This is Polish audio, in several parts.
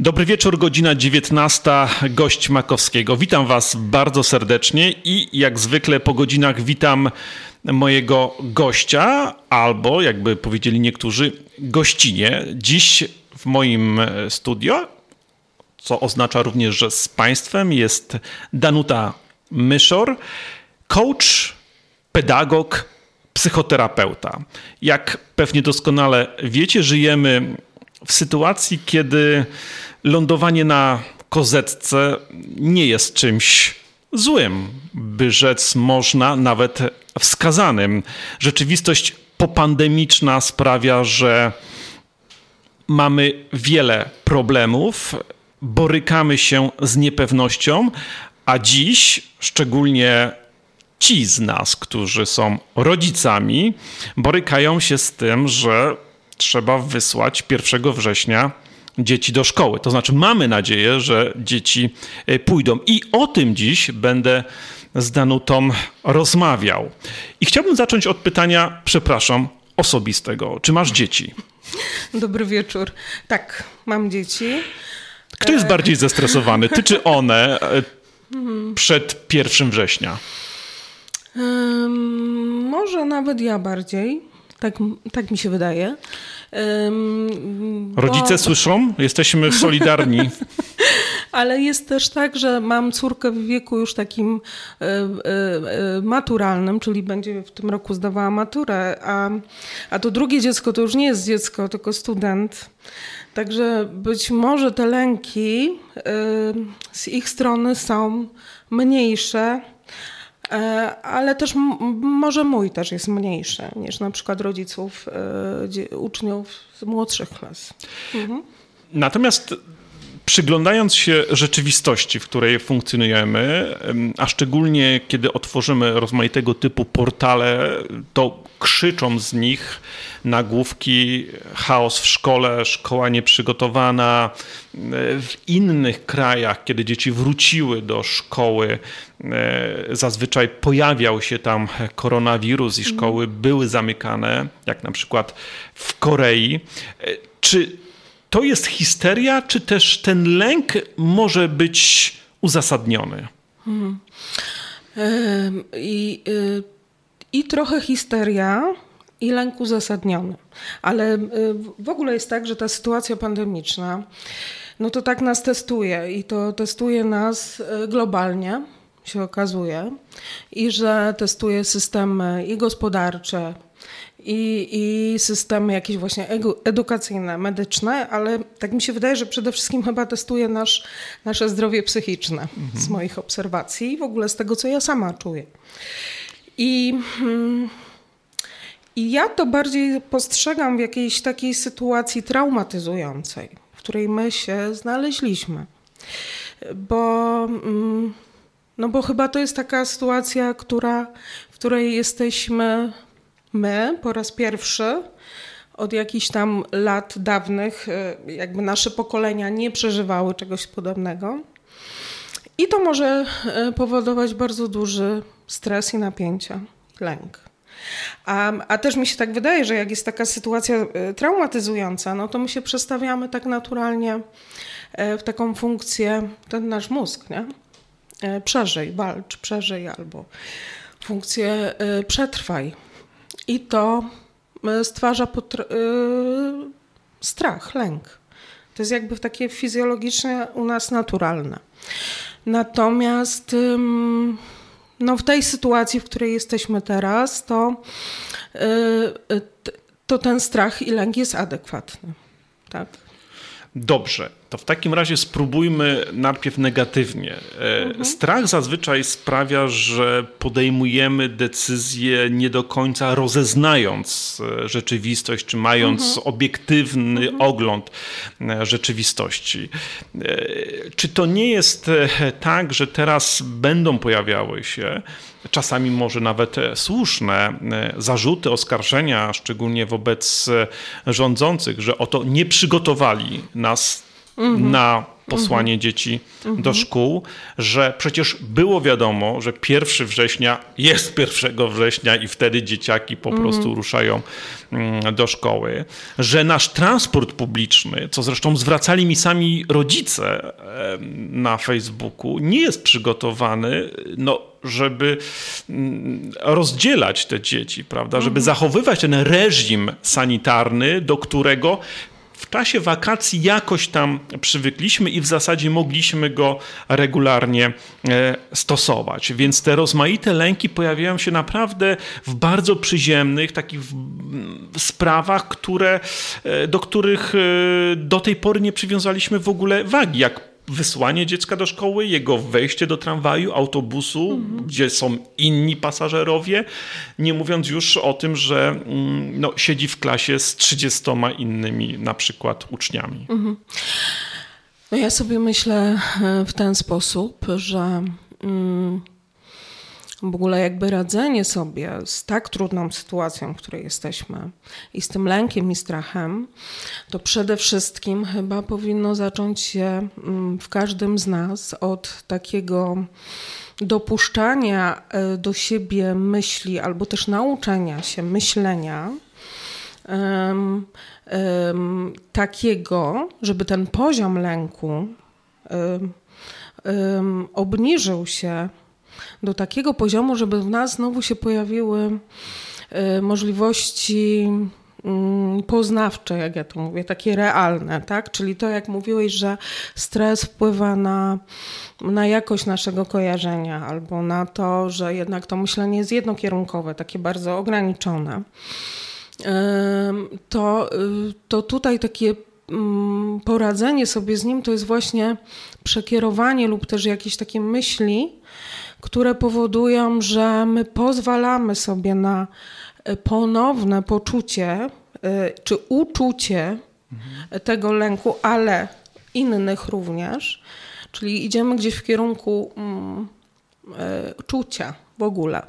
Dobry wieczór, godzina 19, gość Makowskiego. Witam Was bardzo serdecznie i jak zwykle po godzinach witam mojego gościa, albo jakby powiedzieli niektórzy, gościnie. Dziś w moim studio, co oznacza również, że z Państwem jest Danuta Myszor, coach, pedagog, psychoterapeuta. Jak pewnie doskonale wiecie, żyjemy w sytuacji, kiedy lądowanie na kozetce nie jest czymś złym, by rzec można nawet wskazanym. Rzeczywistość popandemiczna sprawia, że mamy wiele problemów, borykamy się z niepewnością, a dziś, szczególnie ci z nas, którzy są rodzicami, borykają się z tym, że trzeba wysłać 1 września dzieci do szkoły. To znaczy, mamy nadzieję, że dzieci e, pójdą. I o tym dziś będę z Danutą rozmawiał. I chciałbym zacząć od pytania, przepraszam, osobistego. Czy masz dzieci? Dobry wieczór. Tak, mam dzieci. Kto jest bardziej zestresowany, ty czy one, e, przed 1 września? Um, może nawet ja bardziej. Tak, tak mi się wydaje. Rodzice słyszą? Jesteśmy solidarni. Ale jest też tak, że mam córkę w wieku już takim e, e, e, maturalnym, czyli będzie w tym roku zdawała maturę, a, a to drugie dziecko to już nie jest dziecko, tylko student. Także być może te lęki z ich strony są mniejsze ale też może mój też jest mniejszy niż na przykład rodziców e, uczniów z młodszych klas. Mhm. Natomiast przyglądając się rzeczywistości, w której funkcjonujemy, a szczególnie kiedy otworzymy rozmaitego typu portale, to krzyczą z nich nagłówki chaos w szkole, szkoła nieprzygotowana. W innych krajach, kiedy dzieci wróciły do szkoły, e, zazwyczaj pojawiał się tam koronawirus i szkoły były zamykane, jak na przykład w Korei. E, czy to jest histeria, czy też ten lęk może być uzasadniony? Hmm. I, y, I trochę histeria, i lęk uzasadniony. Ale y, w ogóle jest tak, że ta sytuacja pandemiczna, no to tak nas testuje i to testuje nas y, globalnie, się okazuje, i że testuje systemy i gospodarcze, i, i systemy jakieś właśnie edukacyjne, medyczne, ale tak mi się wydaje, że przede wszystkim chyba testuje nasz, nasze zdrowie psychiczne mhm. z moich obserwacji i w ogóle z tego, co ja sama czuję. I, mm, I ja to bardziej postrzegam w jakiejś takiej sytuacji traumatyzującej, w której my się znaleźliśmy. Bo, mm, no bo chyba to jest taka sytuacja, która, w której jesteśmy my po raz pierwszy od jakichś tam lat dawnych, e, jakby nasze pokolenia nie przeżywały czegoś podobnego. I to może e, powodować bardzo duży stres i napięcie, lęk. A, a też mi się tak wydaje, że jak jest taka sytuacja e, traumatyzująca, no to my się przestawiamy tak naturalnie w taką funkcję, ten nasz mózg, nie? Przeżyj, walcz, przeżyj albo funkcję przetrwaj i to e, stwarza y, strach, lęk. To jest jakby takie fizjologiczne u nas naturalne. Natomiast no w tej sytuacji, w której jesteśmy teraz, to, y, to ten strach i lęk jest adekwatny. Tak? Dobrze, to w takim razie spróbujmy najpierw negatywnie. E, mhm. Strach zazwyczaj sprawia, że podejmujemy decyzje nie do końca rozeznając e, rzeczywistość, czy mając mhm. obiektywny mhm. ogląd e, rzeczywistości. Czy to nie jest tak, że teraz będą pojawiały się czasami może nawet słuszne zarzuty, oskarżenia, szczególnie wobec rządzących, że oto nie przygotowali nas mhm. na posłanie mhm. dzieci mhm. do szkół, że przecież było wiadomo, że 1 września jest 1 września i wtedy dzieciaki po mhm. prostu ruszają mm, do szkoły, że nasz transport publiczny, co zresztą zwracali mi sami rodzice na Facebooku, nie jest przygotowany, no żeby mm, rozdzielać te dzieci, prawda? Żeby mhm. zachowywać ten reżim sanitarny, do którego w czasie wakacji jakoś tam przywykliśmy i w zasadzie mogliśmy go regularnie e, stosować. Więc te rozmaite lęki pojawiają się naprawdę w bardzo przyziemnych takich sprawach, które, e, do których e, do tej pory nie przywiązaliśmy w ogóle wagi, jak wysłanie dziecka do szkoły, jego wejście do tramwaju, autobusu, mhm. gdzie są inni pasażerowie, nie mówiąc już o tym, że mm, no, siedzi w klasie z 30 innymi na przykład uczniami. Mhm. No ja sobie myślę e, w ten sposób, że mm, w ogóle jakby radzenie sobie z tak trudną sytuacją, w której jesteśmy i z tym lękiem i strachem, to przede wszystkim chyba powinno zacząć się mm, w każdym z nas od takiego dopuszczania e, do siebie myśli albo też nauczenia się myślenia. Um, um, takiego, żeby ten poziom lęku um, obniżył się do takiego poziomu, żeby w nas znowu się pojawiły e, możliwości mm, poznawcze, jak ja to mówię, takie realne, tak? Czyli to, jak mówiłeś, że stres wpływa na, na jakość naszego kojarzenia, albo na to, że jednak to myślenie jest jednokierunkowe, takie bardzo ograniczone. To, y, to tutaj takie mm, poradzenie sobie z nim to jest właśnie przekierowanie lub też jakieś takie myśli, które powodują, że my pozwalamy sobie na e, ponowne poczucie e, czy uczucie mhm. tego lęku, ale innych również. Czyli idziemy gdzieś w kierunku mm, e, czucia w ogóle,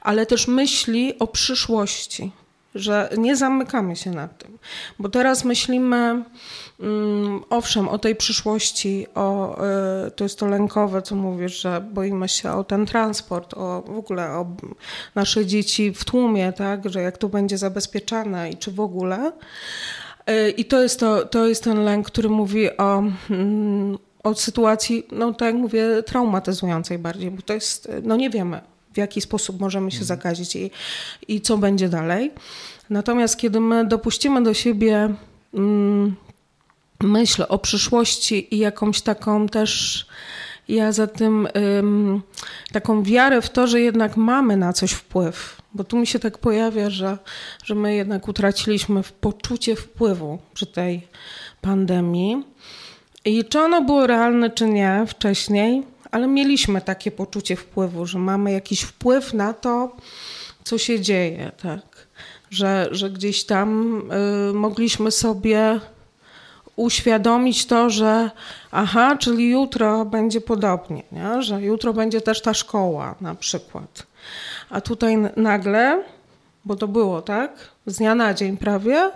ale też myśli o przyszłości że nie zamykamy się nad tym, bo teraz myślimy, mm, owszem, o tej przyszłości, o, y, to jest to lękowe, co mówisz, że boimy się o ten transport, o w ogóle o nasze dzieci w tłumie, tak, że jak to będzie zabezpieczane i czy w ogóle. Y, I to jest, to, to jest ten lęk, który mówi o, mm, o sytuacji, no tak jak mówię, traumatyzującej bardziej, bo to jest, no nie wiemy, w jaki sposób możemy się mhm. zakazić i, i co będzie dalej. Natomiast kiedy my dopuścimy do siebie mm, myśl o przyszłości i jakąś taką też ja za tym ym, taką wiarę w to, że jednak mamy na coś wpływ, bo tu mi się tak pojawia, że, że my jednak utraciliśmy poczucie wpływu przy tej pandemii. I czy ono było realne, czy nie wcześniej, ale mieliśmy takie poczucie wpływu, że mamy jakiś wpływ na to, co się dzieje, tak? Że, że gdzieś tam y, mogliśmy sobie uświadomić to, że aha, czyli jutro będzie podobnie, nie? że jutro będzie też ta szkoła na przykład. A tutaj nagle, bo to było tak, z dnia na dzień prawie, y,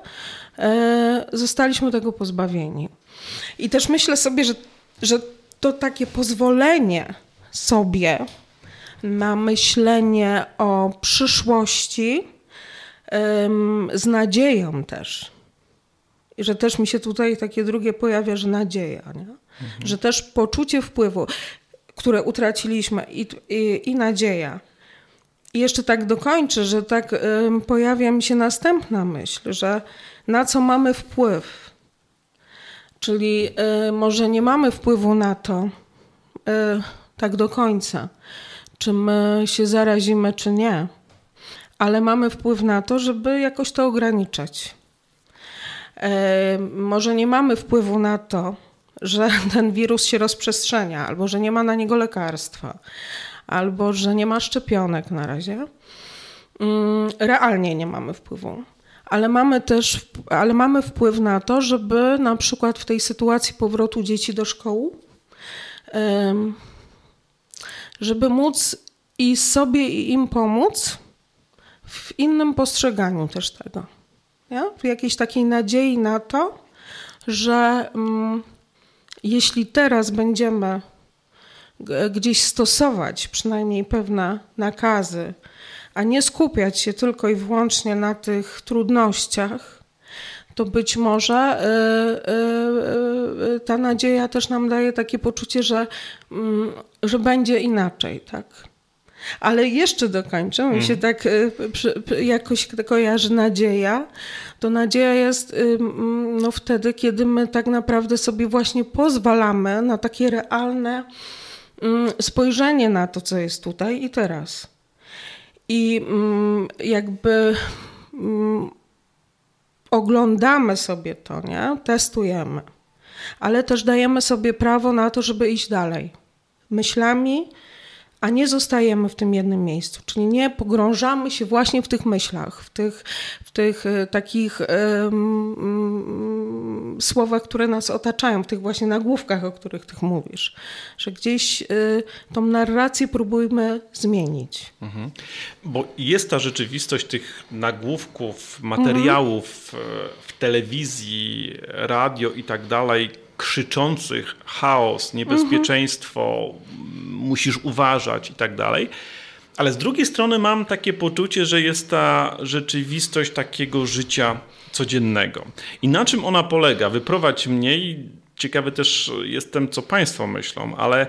zostaliśmy tego pozbawieni. I też myślę sobie, że, że to takie pozwolenie sobie na myślenie o przyszłości z nadzieją też. I że też mi się tutaj takie drugie pojawia, że nadzieja, nie? Mhm. że też poczucie wpływu, które utraciliśmy i, i, i nadzieja. I jeszcze tak dokończę, że tak pojawia mi się następna myśl, że na co mamy wpływ Czyli y, może nie mamy wpływu na to y, tak do końca, czy my się zarazimy, czy nie, ale mamy wpływ na to, żeby jakoś to ograniczać. Y, może nie mamy wpływu na to, że ten wirus się rozprzestrzenia, albo że nie ma na niego lekarstwa, albo że nie ma szczepionek na razie. Mm, realnie nie mamy wpływu ale mamy też ale mamy wpływ na to, żeby na przykład w tej sytuacji powrotu dzieci do szkoły, żeby móc i sobie, i im pomóc w innym postrzeganiu też tego. Ja? W jakiejś takiej nadziei na to, że, mm, jeśli teraz będziemy gdzieś stosować przynajmniej pewne nakazy, a nie skupiać się tylko i wyłącznie na tych trudnościach, to być może y, y, y, ta nadzieja też nam daje takie poczucie, że, mm, że będzie inaczej, tak? Ale jeszcze dokończę, mi się mhm. tak jakoś kojarzy nadzieja. To nadzieja jest no, wtedy, kiedy my tak naprawdę sobie właśnie pozwalamy na takie realne mm, spojrzenie na to, co jest tutaj i teraz. I mm, jakby oglądamy sobie to, nie? testujemy, ale też dajemy sobie prawo na to, żeby iść dalej. Myślami, a nie zostajemy w tym jednym miejscu, czyli nie pogrążamy się właśnie w tych myślach, w tych, w tych e, takich um, słowach, które nas otaczają, w tych właśnie nagłówkach, o których ty mówisz, że gdzieś y, tą narrację próbujmy zmienić. Mhm. Bo jest ta rzeczywistość tych nagłówków, materiałów mhm. w telewizji, radio i tak dalej, krzyczących chaos, niebezpieczeństwo, mhm. musisz uważać i tak dalej. Ale z drugiej strony mam takie poczucie, że jest ta rzeczywistość takiego życia codziennego. I na czym ona polega? Wyprowadź mnie i ciekawy też jestem, co Państwo myślą, ale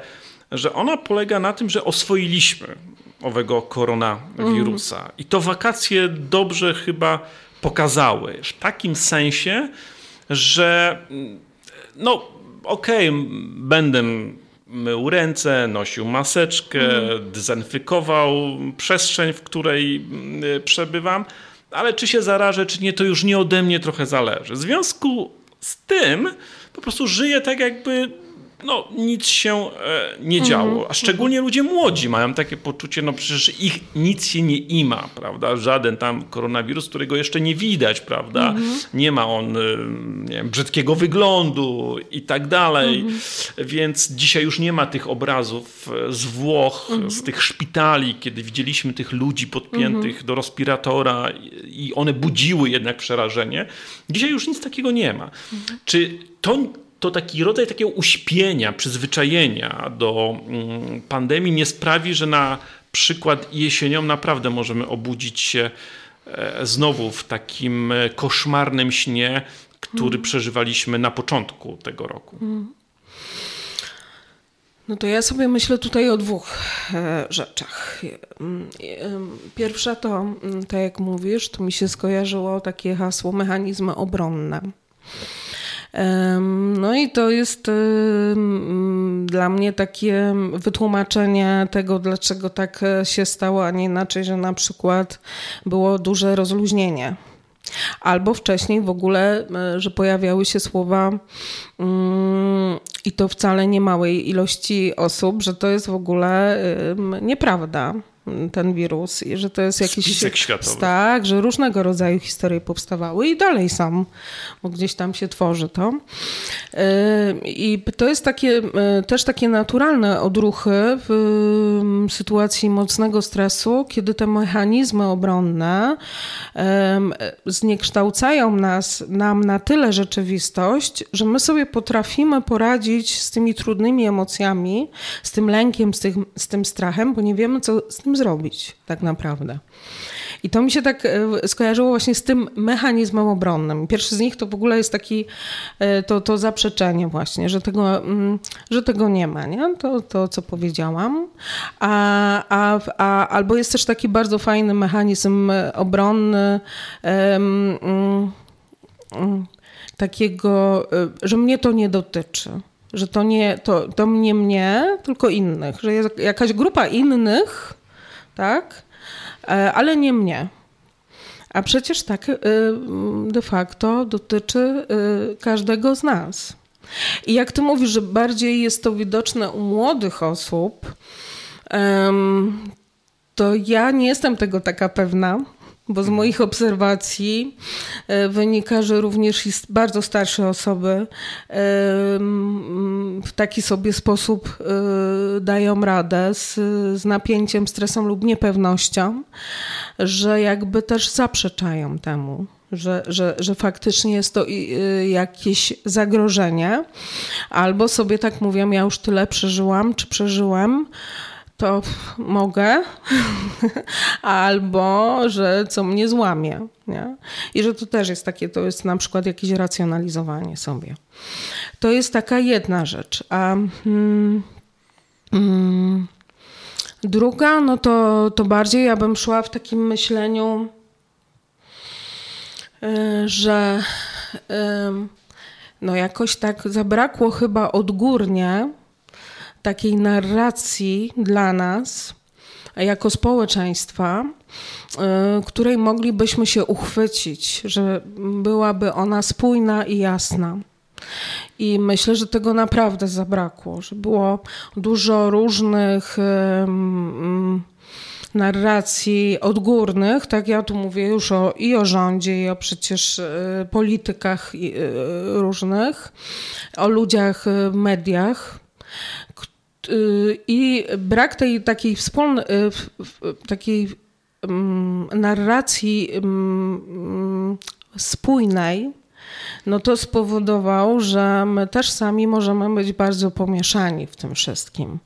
że ona polega na tym, że oswoiliśmy owego koronawirusa. Mm. I to wakacje dobrze chyba pokazały. W takim sensie, że no okej, okay, będę mył ręce, nosił maseczkę, mm. dezynfekował przestrzeń, w której mm, przebywam, ale czy się zarażę, czy nie, to już nie ode mnie trochę zależy. W związku z tym po prostu żyję tak, jakby no, nic się e, nie działo. Mhm. A szczególnie ludzie młodzi mają takie poczucie, no przecież ich nic się nie ima, prawda? Żaden tam koronawirus, którego jeszcze nie widać, prawda? Mhm. Nie ma on e, nie wiem, brzydkiego wyglądu i tak dalej. Mhm. Więc dzisiaj już nie ma tych obrazów e, z Włoch, z tych szpitali, kiedy widzieliśmy tych ludzi podpiętych do respiratora i one budziły jednak przerażenie. Dzisiaj już nic takiego nie ma. Czy to to taki rodzaj takiego uśpienia, przyzwyczajenia do mm, pandemii nie sprawi, że na przykład jesienią naprawdę możemy obudzić się e, znowu w takim e, koszmarnym śnie, który mm. przeżywaliśmy na początku tego roku. Mm. No to ja sobie myślę tutaj o dwóch e, rzeczach. Pierwsza to, tak jak mówisz, to mi się skojarzyło takie hasło mechanizmy obronne. No i to jest dla mnie takie wytłumaczenie tego, dlaczego tak się stało, a nie inaczej, że na przykład było duże rozluźnienie. Albo wcześniej w ogóle, e, że pojawiały się słowa mm, i to wcale nie małej ilości osób, że to jest w ogóle nieprawda ten wirus i że to jest jakiś... Spisek światowy. Tak, że różnego rodzaju historie powstawały i dalej są, bo gdzieś tam się tworzy to. Yy, I to jest takie, yy, też takie naturalne odruchy w yy, sytuacji mocnego stresu, kiedy te mechanizmy obronne zniekształcają nas, nam na tyle rzeczywistość, że my sobie potrafimy poradzić z tymi trudnymi emocjami, z tym lękiem, z tym, z tym strachem, bo nie wiemy, co z tym zrobić tak naprawdę. I to mi się tak e, skojarzyło właśnie z tym mechanizmem obronnym. Pierwszy z nich to w ogóle jest taki, e, to, to zaprzeczenie właśnie, że tego, mm, że tego nie ma, nie? To, to co powiedziałam. A, a, a, albo jest też taki bardzo fajny mechanizm obronny, um, um, takiego, e, że mnie to nie dotyczy że to nie, to, to mnie mnie, tylko innych, że jest jakaś grupa innych tak? E, ale nie mnie. A przecież tak e, de facto dotyczy e, każdego z nas. I jak ty mówisz, że bardziej jest to widoczne u młodych osób, to ja nie jestem tego taka pewna bo z moich obserwacji e, wynika, że również bardzo starsze osoby e, w taki sobie sposób e, dają radę z, z napięciem, stresem lub niepewnością, że jakby też zaprzeczają temu że, że, że faktycznie jest to jakieś zagrożenie, albo sobie tak mówię, ja już tyle przeżyłam, czy przeżyłem, to mogę, albo że co mnie złamie. Nie? I że to też jest takie, to jest na przykład jakieś racjonalizowanie sobie. To jest taka jedna rzecz. A mm, mm, druga, no to, to bardziej ja bym szła w takim myśleniu, y, że no jakoś tak zabrakło chyba odgórnie takiej narracji dla nas jako społeczeństwa, y, której moglibyśmy się uchwycić, że byłaby ona spójna i jasna. I myślę, że tego naprawdę zabrakło, że było dużo różnych narracji odgórnych, tak ja tu mówię już o, i o rządzie, i o przecież y, politykach y, różnych, o ludziach w mediach, I brak tej takiej wspólnej, takiej mm, narracji mm, spójnej, no to spowodowało, że my też sami możemy być bardzo pomieszani w tym wszystkim.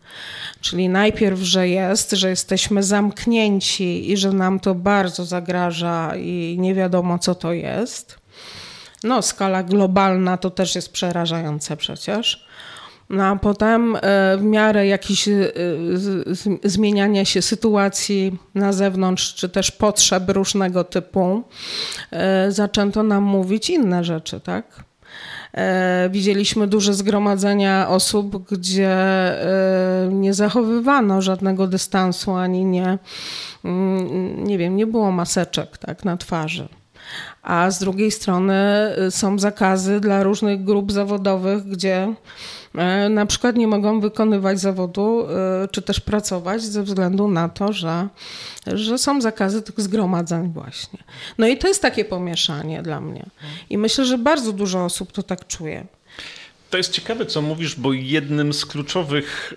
Czyli najpierw, że jest, że jesteśmy zamknięci i że nam to bardzo zagraża i nie wiadomo, co to jest. No, skala globalna to też jest przerażające przecież. No a potem e, w miarę jakichś e, zmieniania się sytuacji na zewnątrz, czy też potrzeb różnego typu, e, zaczęto nam mówić inne rzeczy, tak? Widzieliśmy duże zgromadzenia osób, gdzie nie zachowywano żadnego dystansu ani nie, mm, nie wiem, nie było maseczek tak, na twarzy a z drugiej strony są zakazy dla różnych grup zawodowych, gdzie na przykład nie mogą wykonywać zawodu e, czy też pracować ze względu na to, że, że są zakazy tych zgromadzeń właśnie. No i to jest takie pomieszanie dla mnie. I myślę, że bardzo dużo osób to tak czuje. To jest ciekawe, co mówisz, bo jednym z kluczowych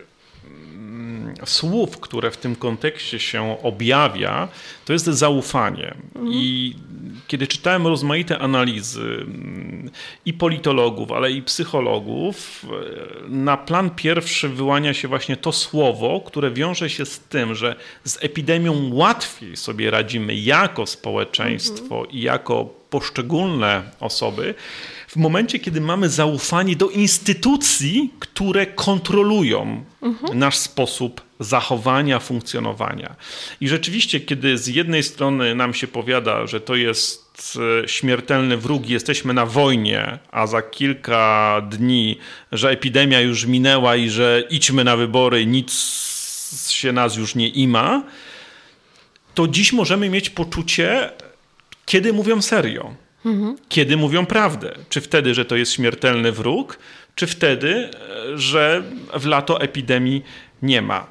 słów, które w tym kontekście się objawia, to jest zaufanie. Mhm. I kiedy czytałem rozmaite analizy mm, i politologów, ale i psychologów, e, na plan pierwszy wyłania się właśnie to słowo, które wiąże się z tym, że z epidemią łatwiej sobie radzimy jako społeczeństwo mhm. i jako poszczególne osoby, w momencie, kiedy mamy zaufanie do instytucji, które kontrolują mhm. nasz sposób zachowania, funkcjonowania. I rzeczywiście, kiedy z jednej strony nam się powiada, że to jest e, śmiertelny wróg, jesteśmy na wojnie, a za kilka dni, że epidemia już minęła i że idźmy na wybory, nic się nas już nie ima, to dziś możemy mieć poczucie, kiedy mówią serio. Mhm. Kiedy mówią prawdę? Czy wtedy, że to jest śmiertelny wróg, czy wtedy, e, że w lato epidemii nie ma?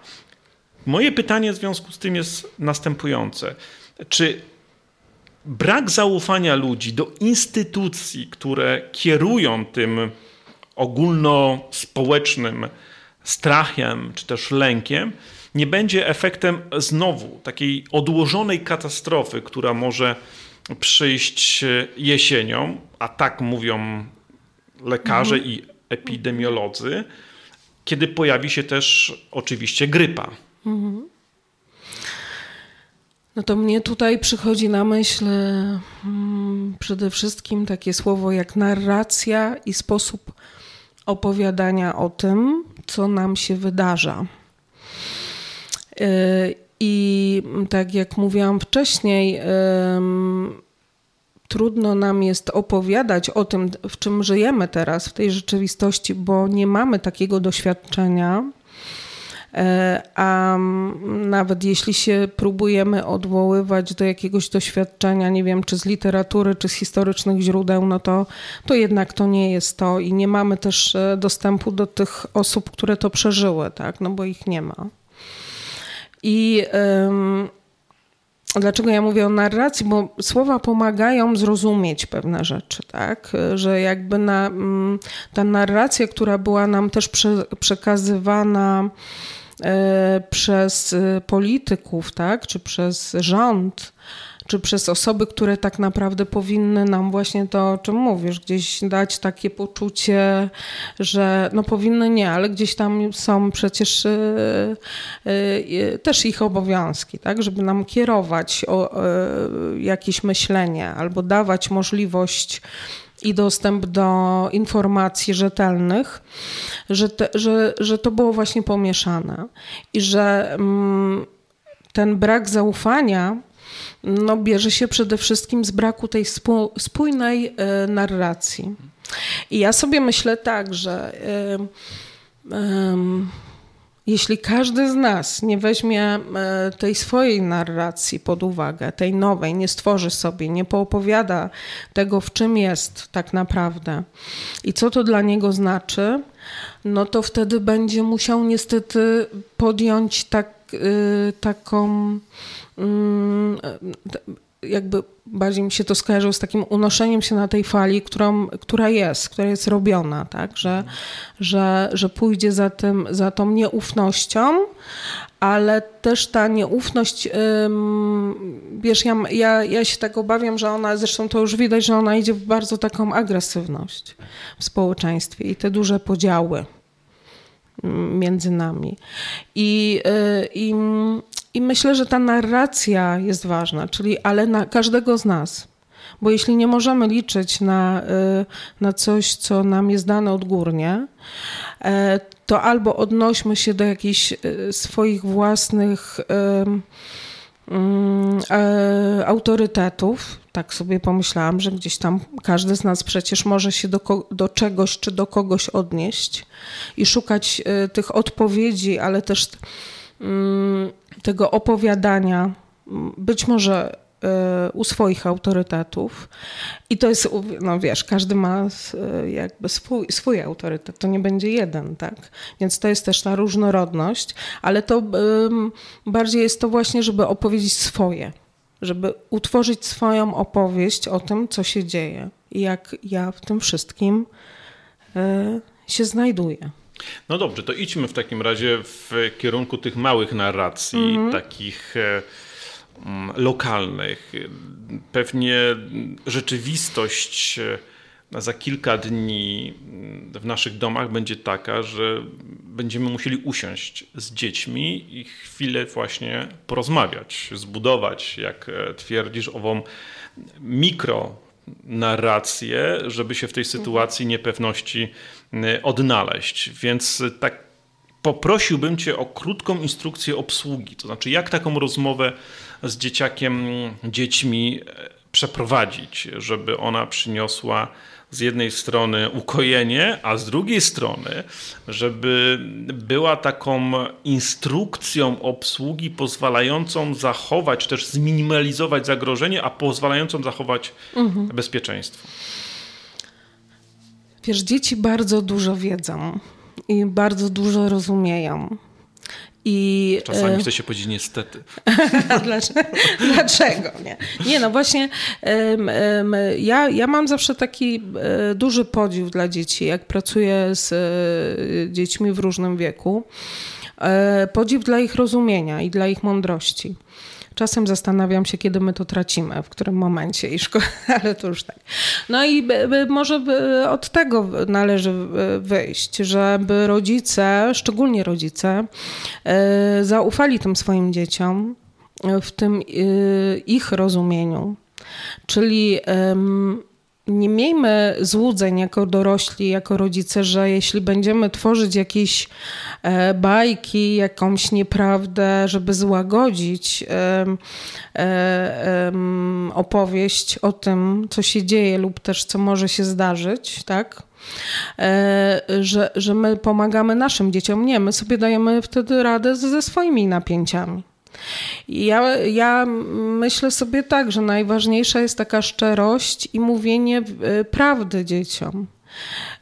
Moje pytanie w związku z tym jest następujące. Czy brak zaufania ludzi do instytucji, które kierują tym ogólnospołecznym strachem czy też lękiem, nie będzie efektem znowu takiej odłożonej katastrofy, która może przyjść jesienią, a tak mówią lekarze i epidemiolodzy, kiedy pojawi się też oczywiście grypa. Mhm. No to mnie tutaj przychodzi na myśl hmm, przede wszystkim takie słowo jak narracja i sposób opowiadania o tym, co nam się wydarza. Y, I tak jak mówiłam wcześniej, trudno nam jest opowiadać o tym, w czym żyjemy teraz, w tej rzeczywistości, bo nie mamy takiego doświadczenia. E, a nawet jeśli się próbujemy odwoływać do jakiegoś doświadczenia, nie wiem, czy z literatury, czy z historycznych źródeł, no to, to jednak to nie jest to i nie mamy też e, dostępu do tych osób, które to przeżyły, tak, no bo ich nie ma. I Dlaczego ja mówię o narracji? Bo słowa pomagają zrozumieć pewne rzeczy, tak? Że jakby na, mm, ta narracja, która była nam też prze, przekazywana e, przez polityków, tak? Czy przez rząd, czy przez osoby, które tak naprawdę powinny nam właśnie to, o czym mówisz, gdzieś dać takie poczucie, że no powinny nie, ale gdzieś tam są przecież y, y, też ich obowiązki, tak, żeby nam kierować o, jakieś myślenie albo dawać możliwość i dostęp do informacji rzetelnych, że, te, że, że to było właśnie pomieszane i że mm, ten brak zaufania no, bierze się przede wszystkim z braku tej spójnej y, narracji. I ja sobie myślę tak, że y, jeśli każdy z nas nie weźmie e, tej swojej narracji pod uwagę, tej nowej, nie stworzy sobie, nie poopowiada tego, w czym jest tak naprawdę i co to dla niego znaczy, no to wtedy będzie musiał niestety podjąć tak, y, taką jakby bardziej mi się to skojarzyło z takim unoszeniem się na tej fali, którą, która jest, która jest robiona, tak? że, że, że pójdzie za, tym, za tą nieufnością, ale też ta nieufność, wiesz, ja, ja, ja się tak obawiam, że ona, zresztą to już widać, że ona idzie w bardzo taką agresywność w społeczeństwie i te duże podziały między nami. I, y, i, I myślę, że ta narracja jest ważna, czyli ale na każdego z nas. Bo jeśli nie możemy liczyć na, y, na coś, co nam jest dane odgórnie, e, to albo odnośmy się do jakichś y, swoich własnych autorytetów. Tak sobie pomyślałam, że gdzieś tam każdy z nas przecież może się do, do czegoś czy do kogoś odnieść i szukać e, tych odpowiedzi, ale też mm, tego opowiadania, być może e, u swoich autorytetów. I to jest, no wiesz, każdy ma e, jakby swój, swój autorytet, to nie będzie jeden, tak? Więc to jest też ta różnorodność, ale to bardziej jest to właśnie, żeby opowiedzieć swoje, żeby utworzyć swoją opowieść o tym, co się dzieje i jak ja w tym wszystkim y, się znajduje. No dobrze, to idźmy w takim razie w kierunku tych małych narracji, mm -hmm. takich e, lokalnych. Pewnie rzeczywistość e, za kilka dni mm, w naszych domach będzie taka, że będziemy musieli usiąść z dziećmi i chwilę właśnie porozmawiać, zbudować, jak e, twierdzisz, ową mikro narrację, żeby się w tej sytuacji niepewności y, odnaleźć. Więc tak poprosiłbym Cię o krótką instrukcję obsługi. To znaczy, jak taką rozmowę z dzieciakiem, dziećmi e, przeprowadzić, żeby ona przyniosła z jednej strony ukojenie, a z drugiej strony, żeby była taką instrukcją obsługi pozwalającą zachować, też zminimalizować zagrożenie, a pozwalającą zachować mhm. bezpieczeństwo. Wiesz, dzieci bardzo dużo wiedzą i bardzo dużo rozumieją. I, Czasami e, chce się powiedzieć niestety. Dlaczego nie? Nie, no właśnie ja, ja mam zawsze taki e, duży podziw dla dzieci, jak pracuję z e, dziećmi w różnym wieku. Podziw dla ich rozumienia i dla ich mądrości. Czasem zastanawiam się, kiedy my to tracimy, w którym momencie i szko- ale to już tak. No i może od tego należy wyjść, żeby rodzice, szczególnie rodzice, e, zaufali tym swoim dzieciom w tym e, ich rozumieniu. Czyli nie miejmy złudzeń jako dorośli, jako rodzice, że jeśli będziemy tworzyć jakieś e, bajki, jakąś nieprawdę, żeby złagodzić e, e, opowieść o tym, co się dzieje lub też co może się zdarzyć, tak? Że, że my pomagamy naszym dzieciom. Nie, my sobie dajemy wtedy radę ze swoimi napięciami. Ja, ja myślę sobie tak, że najważniejsza jest taka szczerość i mówienie e, prawdy dzieciom,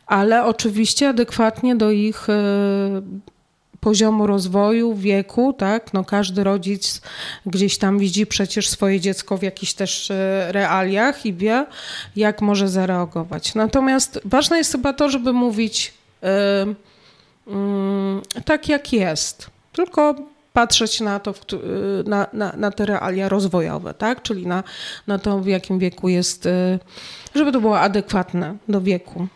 ale oczywiście adekwatnie do ich e, poziomu rozwoju, wieku, tak? No każdy rodzic gdzieś tam widzi przecież swoje dziecko w jakichś też e, realiach i wie, jak może zareagować. Natomiast ważne jest chyba to, żeby mówić yy, yy, tak, jak jest. Tylko patrzeć na to, na, na, na te realia rozwojowe, tak? czyli na, na to, w jakim wieku jest, żeby to było adekwatne do wieku.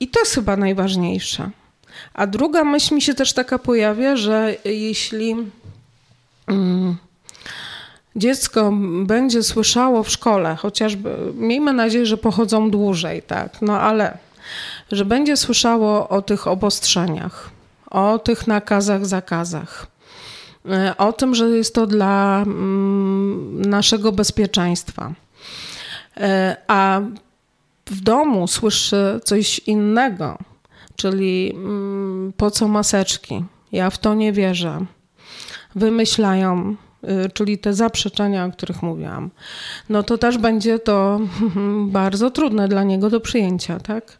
I to jest chyba najważniejsze. A druga myśl mi się też taka pojawia, że jeśli mm, dziecko będzie słyszało w szkole, chociażby miejmy nadzieję, że pochodzą dłużej, tak, no ale że będzie słyszało o tych obostrzeniach, o tych nakazach, zakazach, e, o tym, że jest to dla mm, naszego bezpieczeństwa. E, a w domu słyszy coś innego, czyli mm, po co maseczki? Ja w to nie wierzę. Wymyślają, czyli te zaprzeczenia, o których mówiłam, no to też będzie to bardzo trudne dla niego do przyjęcia, tak?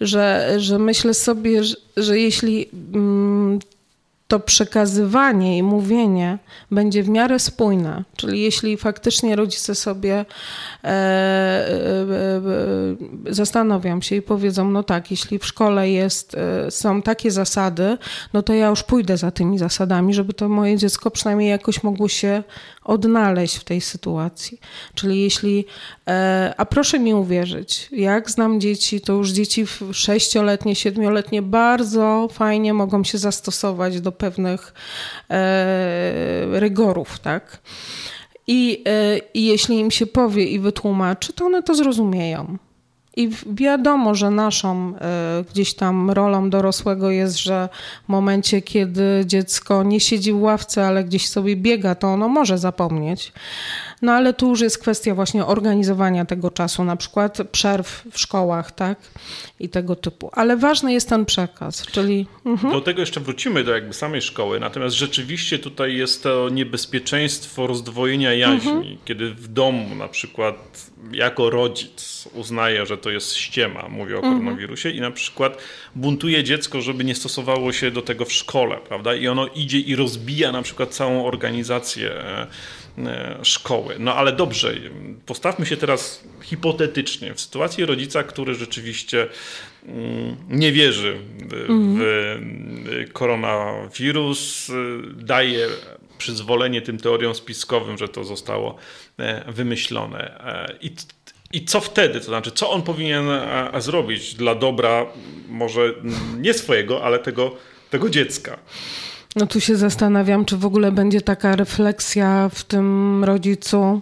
Że, że myślę sobie, że, że jeśli mm, to przekazywanie i mówienie będzie w miarę spójne. Czyli jeśli faktycznie rodzice sobie e, e, e, zastanowią się i powiedzą, no tak, jeśli w szkole jest, e, są takie zasady, no to ja już pójdę za tymi zasadami, żeby to moje dziecko przynajmniej jakoś mogło się odnaleźć w tej sytuacji. Czyli jeśli, e, a proszę mi uwierzyć, jak znam dzieci, to już dzieci sześcioletnie, siedmioletnie bardzo fajnie mogą się zastosować do pewnych e, rygorów, tak? I, e, I jeśli im się powie i wytłumaczy, to one to zrozumieją. I wiadomo, że naszą e, gdzieś tam rolą dorosłego jest, że w momencie, kiedy dziecko nie siedzi w ławce, ale gdzieś sobie biega, to ono może zapomnieć. No ale tu już jest kwestia właśnie organizowania tego czasu, na przykład przerw w szkołach, tak? I tego typu. Ale ważny jest ten przekaz, czyli... Mhm. Do tego jeszcze wrócimy, do jakby samej szkoły. Natomiast rzeczywiście tutaj jest to niebezpieczeństwo rozdwojenia jaźni, mhm. kiedy w domu na przykład jako rodzic uznaje, że to jest ściema, mówię o mhm. koronawirusie i na przykład buntuje dziecko, żeby nie stosowało się do tego w szkole, prawda? I ono idzie i rozbija na przykład całą organizację e, szkoły. No ale dobrze, postawmy się teraz hipotetycznie w sytuacji rodzica, który rzeczywiście mm, nie wierzy w mhm. koronawirus, daje przyzwolenie tym teoriom spiskowym, że to zostało e, wymyślone. E, I, i co wtedy? To znaczy, co on powinien zrobić dla dobra może nie swojego, ale tego, tego dziecka? No tu się zastanawiam, czy w ogóle będzie taka refleksja w tym rodzicu,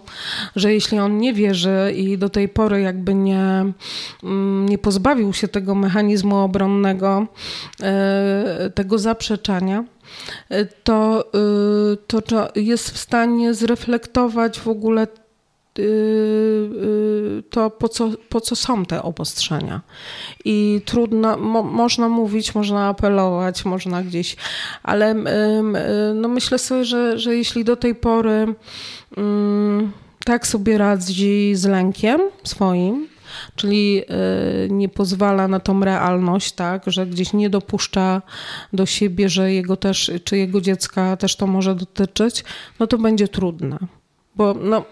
że jeśli on nie wierzy i do tej pory jakby nie, mm, nie pozbawił się tego mechanizmu obronnego, e, tego zaprzeczania, e, to, e, to jest w stanie zreflektować w ogóle to po co, po co są te obostrzenia. I trudno, mo, można mówić, można apelować, można gdzieś, ale no myślę sobie, że, że jeśli do tej pory mm, tak sobie radzi z lękiem swoim, czyli y, nie pozwala na tą realność, tak, że gdzieś nie dopuszcza do siebie, że jego też, czy jego dziecka też to może dotyczyć, no to będzie trudne. Bo no,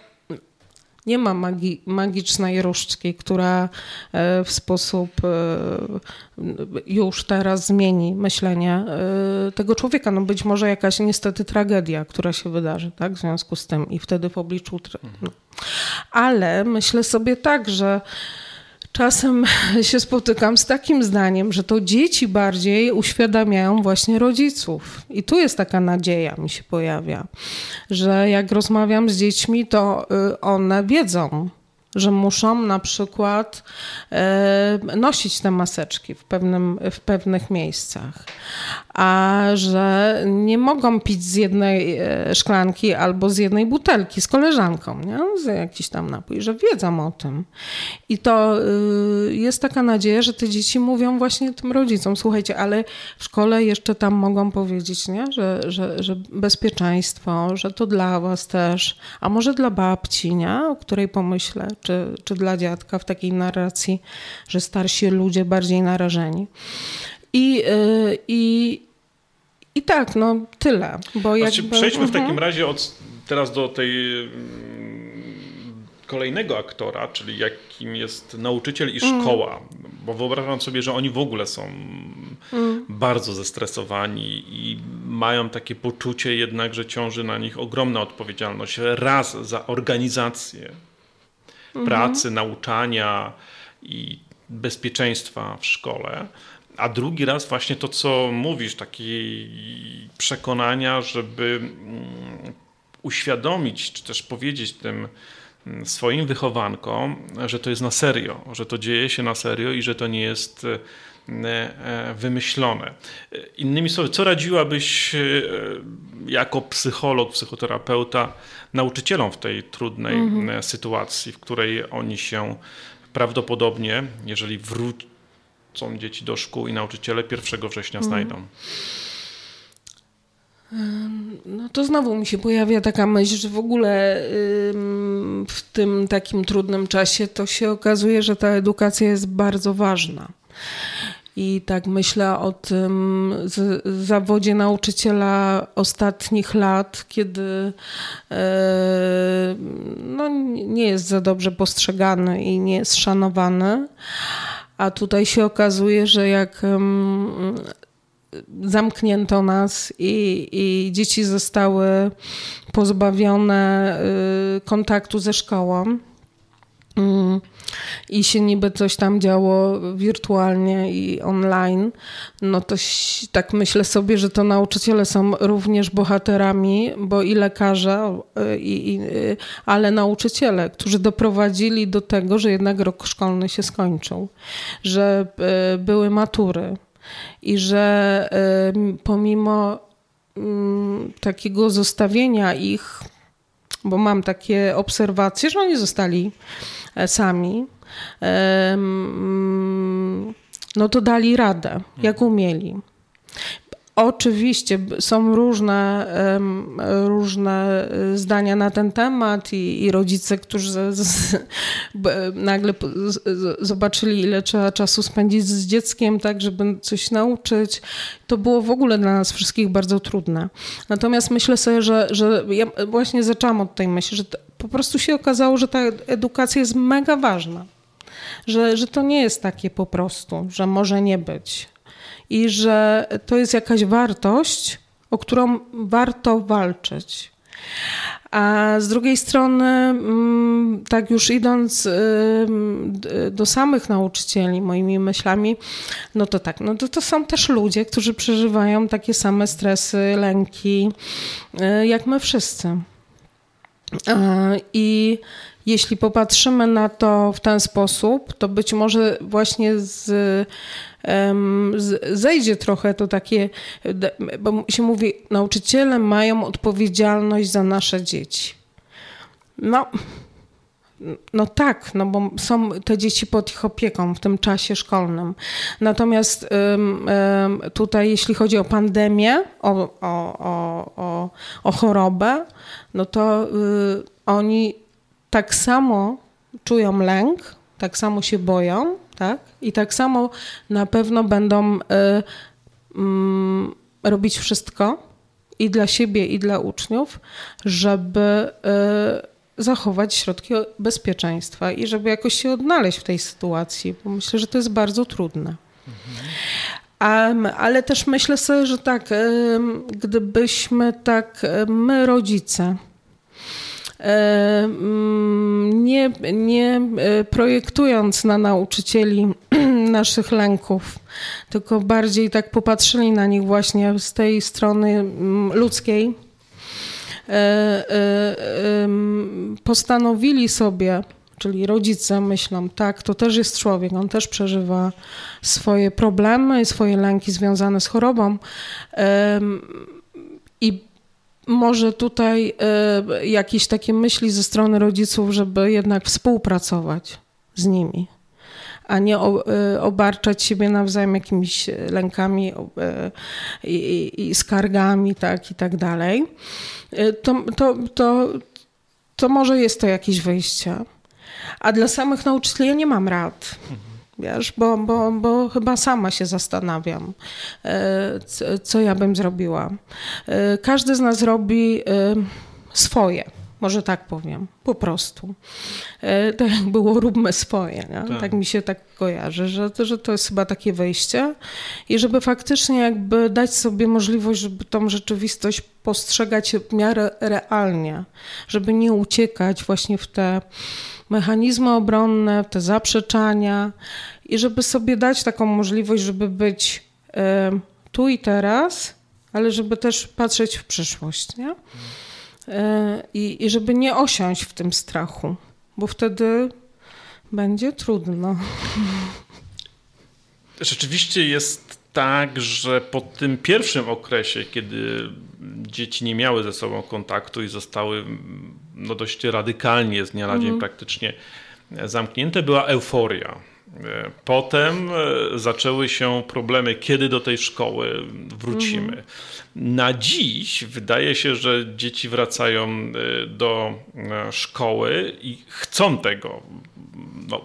nie ma magi magicznej różdżki, która e, w sposób e, już teraz zmieni myślenie e, tego człowieka. No być może jakaś niestety tragedia, która się wydarzy tak, w związku z tym i wtedy w obliczu. No. Ale myślę sobie tak, że czasem się spotykam z takim zdaniem, że to dzieci bardziej uświadamiają właśnie rodziców. I tu jest taka nadzieja mi się pojawia, że jak rozmawiam z dziećmi, to y, one wiedzą, że muszą na przykład e, nosić te maseczki w, pewnym, w pewnych miejscach, a że nie mogą pić z jednej e, szklanki albo z jednej butelki z koleżanką, nie? z jakiś tam napój, że wiedzą o tym. I to y, jest taka nadzieja, że te dzieci mówią właśnie tym rodzicom, słuchajcie, ale w szkole jeszcze tam mogą powiedzieć, nie? Że, że, że bezpieczeństwo, że to dla was też, a może dla babci, nie? o której pomyślę, czy, czy dla dziadka w takiej narracji, że starsi ludzie bardziej narażeni. I, yy, i, i tak, no tyle. Bo znaczy, jakby, przejdźmy uh -huh. w takim mhm. razie od, teraz do tej mm, kolejnego aktora, czyli jakim jest nauczyciel i szkoła, mm. bo wyobrażam sobie, że oni w ogóle są mm. bardzo zestresowani i mają takie poczucie jednak, że ciąży na nich ogromna odpowiedzialność. Raz za organizację mm. pracy, nauczania i bezpieczeństwa w szkole, a drugi raz właśnie to, co mówisz, takie przekonania, żeby mm, uświadomić, czy też powiedzieć tym mm, swoim wychowankom, że to jest na serio, że to dzieje się na serio i że to nie jest wymyślone. Innymi słowy, co radziłabyś e, jako psycholog, psychoterapeuta nauczycielom w tej trudnej mhm. sytuacji, w której oni się prawdopodobnie, jeżeli wrócą dzieci do szkół i nauczyciele 1 września mhm. znajdą? No to znowu mi się pojawia taka myśl, że w ogóle w tym takim trudnym czasie to się okazuje, że ta edukacja jest bardzo ważna. I tak myślę o tym zawodzie nauczyciela ostatnich lat, kiedy e, no, nie jest za dobrze postrzegany i nie jest szanowany. A tutaj się okazuje, że jak zamknięto nas i, i dzieci zostały pozbawione y, kontaktu ze szkołą. I się niby coś tam działo wirtualnie i online, no to tak myślę sobie, że to nauczyciele są również bohaterami, bo i lekarze, i, i, ale nauczyciele, którzy doprowadzili do tego, że jednak rok szkolny się skończył, że y, były matury, i że pomimo mm, takiego zostawienia ich, bo mam takie obserwacje, że oni zostali e, sami, no to dali radę, jak umieli. Oczywiście są różne, różne zdania na ten temat i, i rodzice, którzy z, z, nagle zobaczyli, ile trzeba czasu spędzić z dzieckiem, tak, żeby coś nauczyć. To było w ogóle dla nas wszystkich bardzo trudne. Natomiast myślę sobie, że, że ja właśnie zaczęłam od tej myśli, że po prostu się okazało, że ta edukacja jest mega ważna. Że, że to nie jest takie po prostu, że może nie być i że to jest jakaś wartość, o którą warto walczyć. A z drugiej strony, mm, tak już idąc do samych nauczycieli, moimi myślami, no to tak, no to, to są też ludzie, którzy przeżywają takie same stresy, lęki, y, jak my wszyscy. I jeśli popatrzymy na to w ten sposób, to być może właśnie z zejdzie trochę to takie, bo się mówi, nauczyciele mają odpowiedzialność za nasze dzieci. No, no tak, no bo są te dzieci pod ich opieką w tym czasie szkolnym. Natomiast tutaj, jeśli chodzi o pandemię, o, o, o, o chorobę, no to y, oni tak samo czują lęk, tak samo się boją, tak? I tak samo na pewno będą y, y, robić wszystko i dla siebie, i dla uczniów, żeby y, zachować środki bezpieczeństwa i żeby jakoś się odnaleźć w tej sytuacji, bo myślę, że to jest bardzo trudne. Um, ale też myślę sobie, że tak, gdybyśmy tak, my rodzice, E, nie, nie e, projektując na nauczycieli naszych lęków, tylko bardziej tak popatrzyli na nich właśnie z tej strony mm, ludzkiej, e, postanowili sobie, czyli rodzice myślą, tak, to też jest człowiek, on też przeżywa swoje problemy, swoje lęki związane z chorobą i może tutaj y, jakieś takie myśli ze strony rodziców, żeby jednak współpracować z nimi, a nie o, y, obarczać siebie nawzajem jakimiś lękami y, i, skargami, tak i tak dalej. To, to, to, to może jest to jakieś wyjście. A dla samych nauczycieli ja nie mam rad. Mhm. Wiesz, bo, bo, bo chyba sama się zastanawiam, e, co ja bym zrobiła. E, każdy z nas robi e, swoje. Może tak powiem, po prostu. Tak jak było, róbmy swoje. Tak. tak. mi się tak kojarzy, że, że to jest chyba takie wejście. I żeby faktycznie jakby dać sobie możliwość, żeby tą rzeczywistość postrzegać w miarę realnie, żeby nie uciekać właśnie w te mechanizmy obronne, te zaprzeczania i żeby sobie dać taką możliwość, żeby być tu i teraz, ale żeby też patrzeć w przyszłość, nie? E, I, I żeby nie osiąść w tym strachu, bo wtedy będzie trudno. Rzeczywiście jest tak, że po tym pierwszym okresie, kiedy dzieci nie miały ze sobą kontaktu i zostały no, dość radykalnie z dnia na dzień mm. praktycznie zamknięte, była euforia E, potem e, zaczęły się problemy, kiedy do tej szkoły wrócimy. Mhm. Na dziś wydaje się, że dzieci wracają e, do szkoły i chcą tego. No,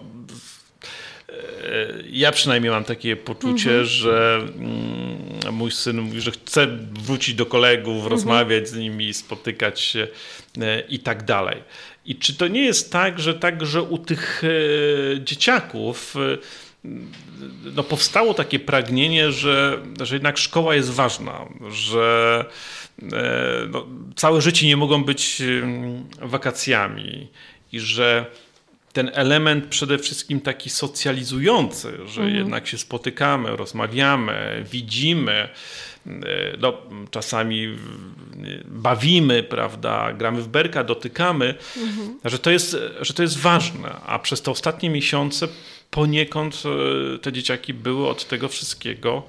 ja przynajmniej mam takie poczucie, mhm. że mm, mój syn mówi, że chce wrócić do kolegów, mhm. rozmawiać z nimi, spotykać się i tak dalej. I czy to nie jest tak, że także u tych e, dzieciaków e, no, powstało takie pragnienie, że, że jednak szkoła jest ważna, że e, no, całe życie nie mogą być wakacjami i że ten element przede wszystkim taki socjalizujący, że mhm. jednak się spotykamy, rozmawiamy, widzimy, no, czasami bawimy, prawda, gramy w berka, dotykamy, mhm. że, to jest, że to jest ważne, a przez te ostatnie miesiące poniekąd e, te dzieciaki były od tego wszystkiego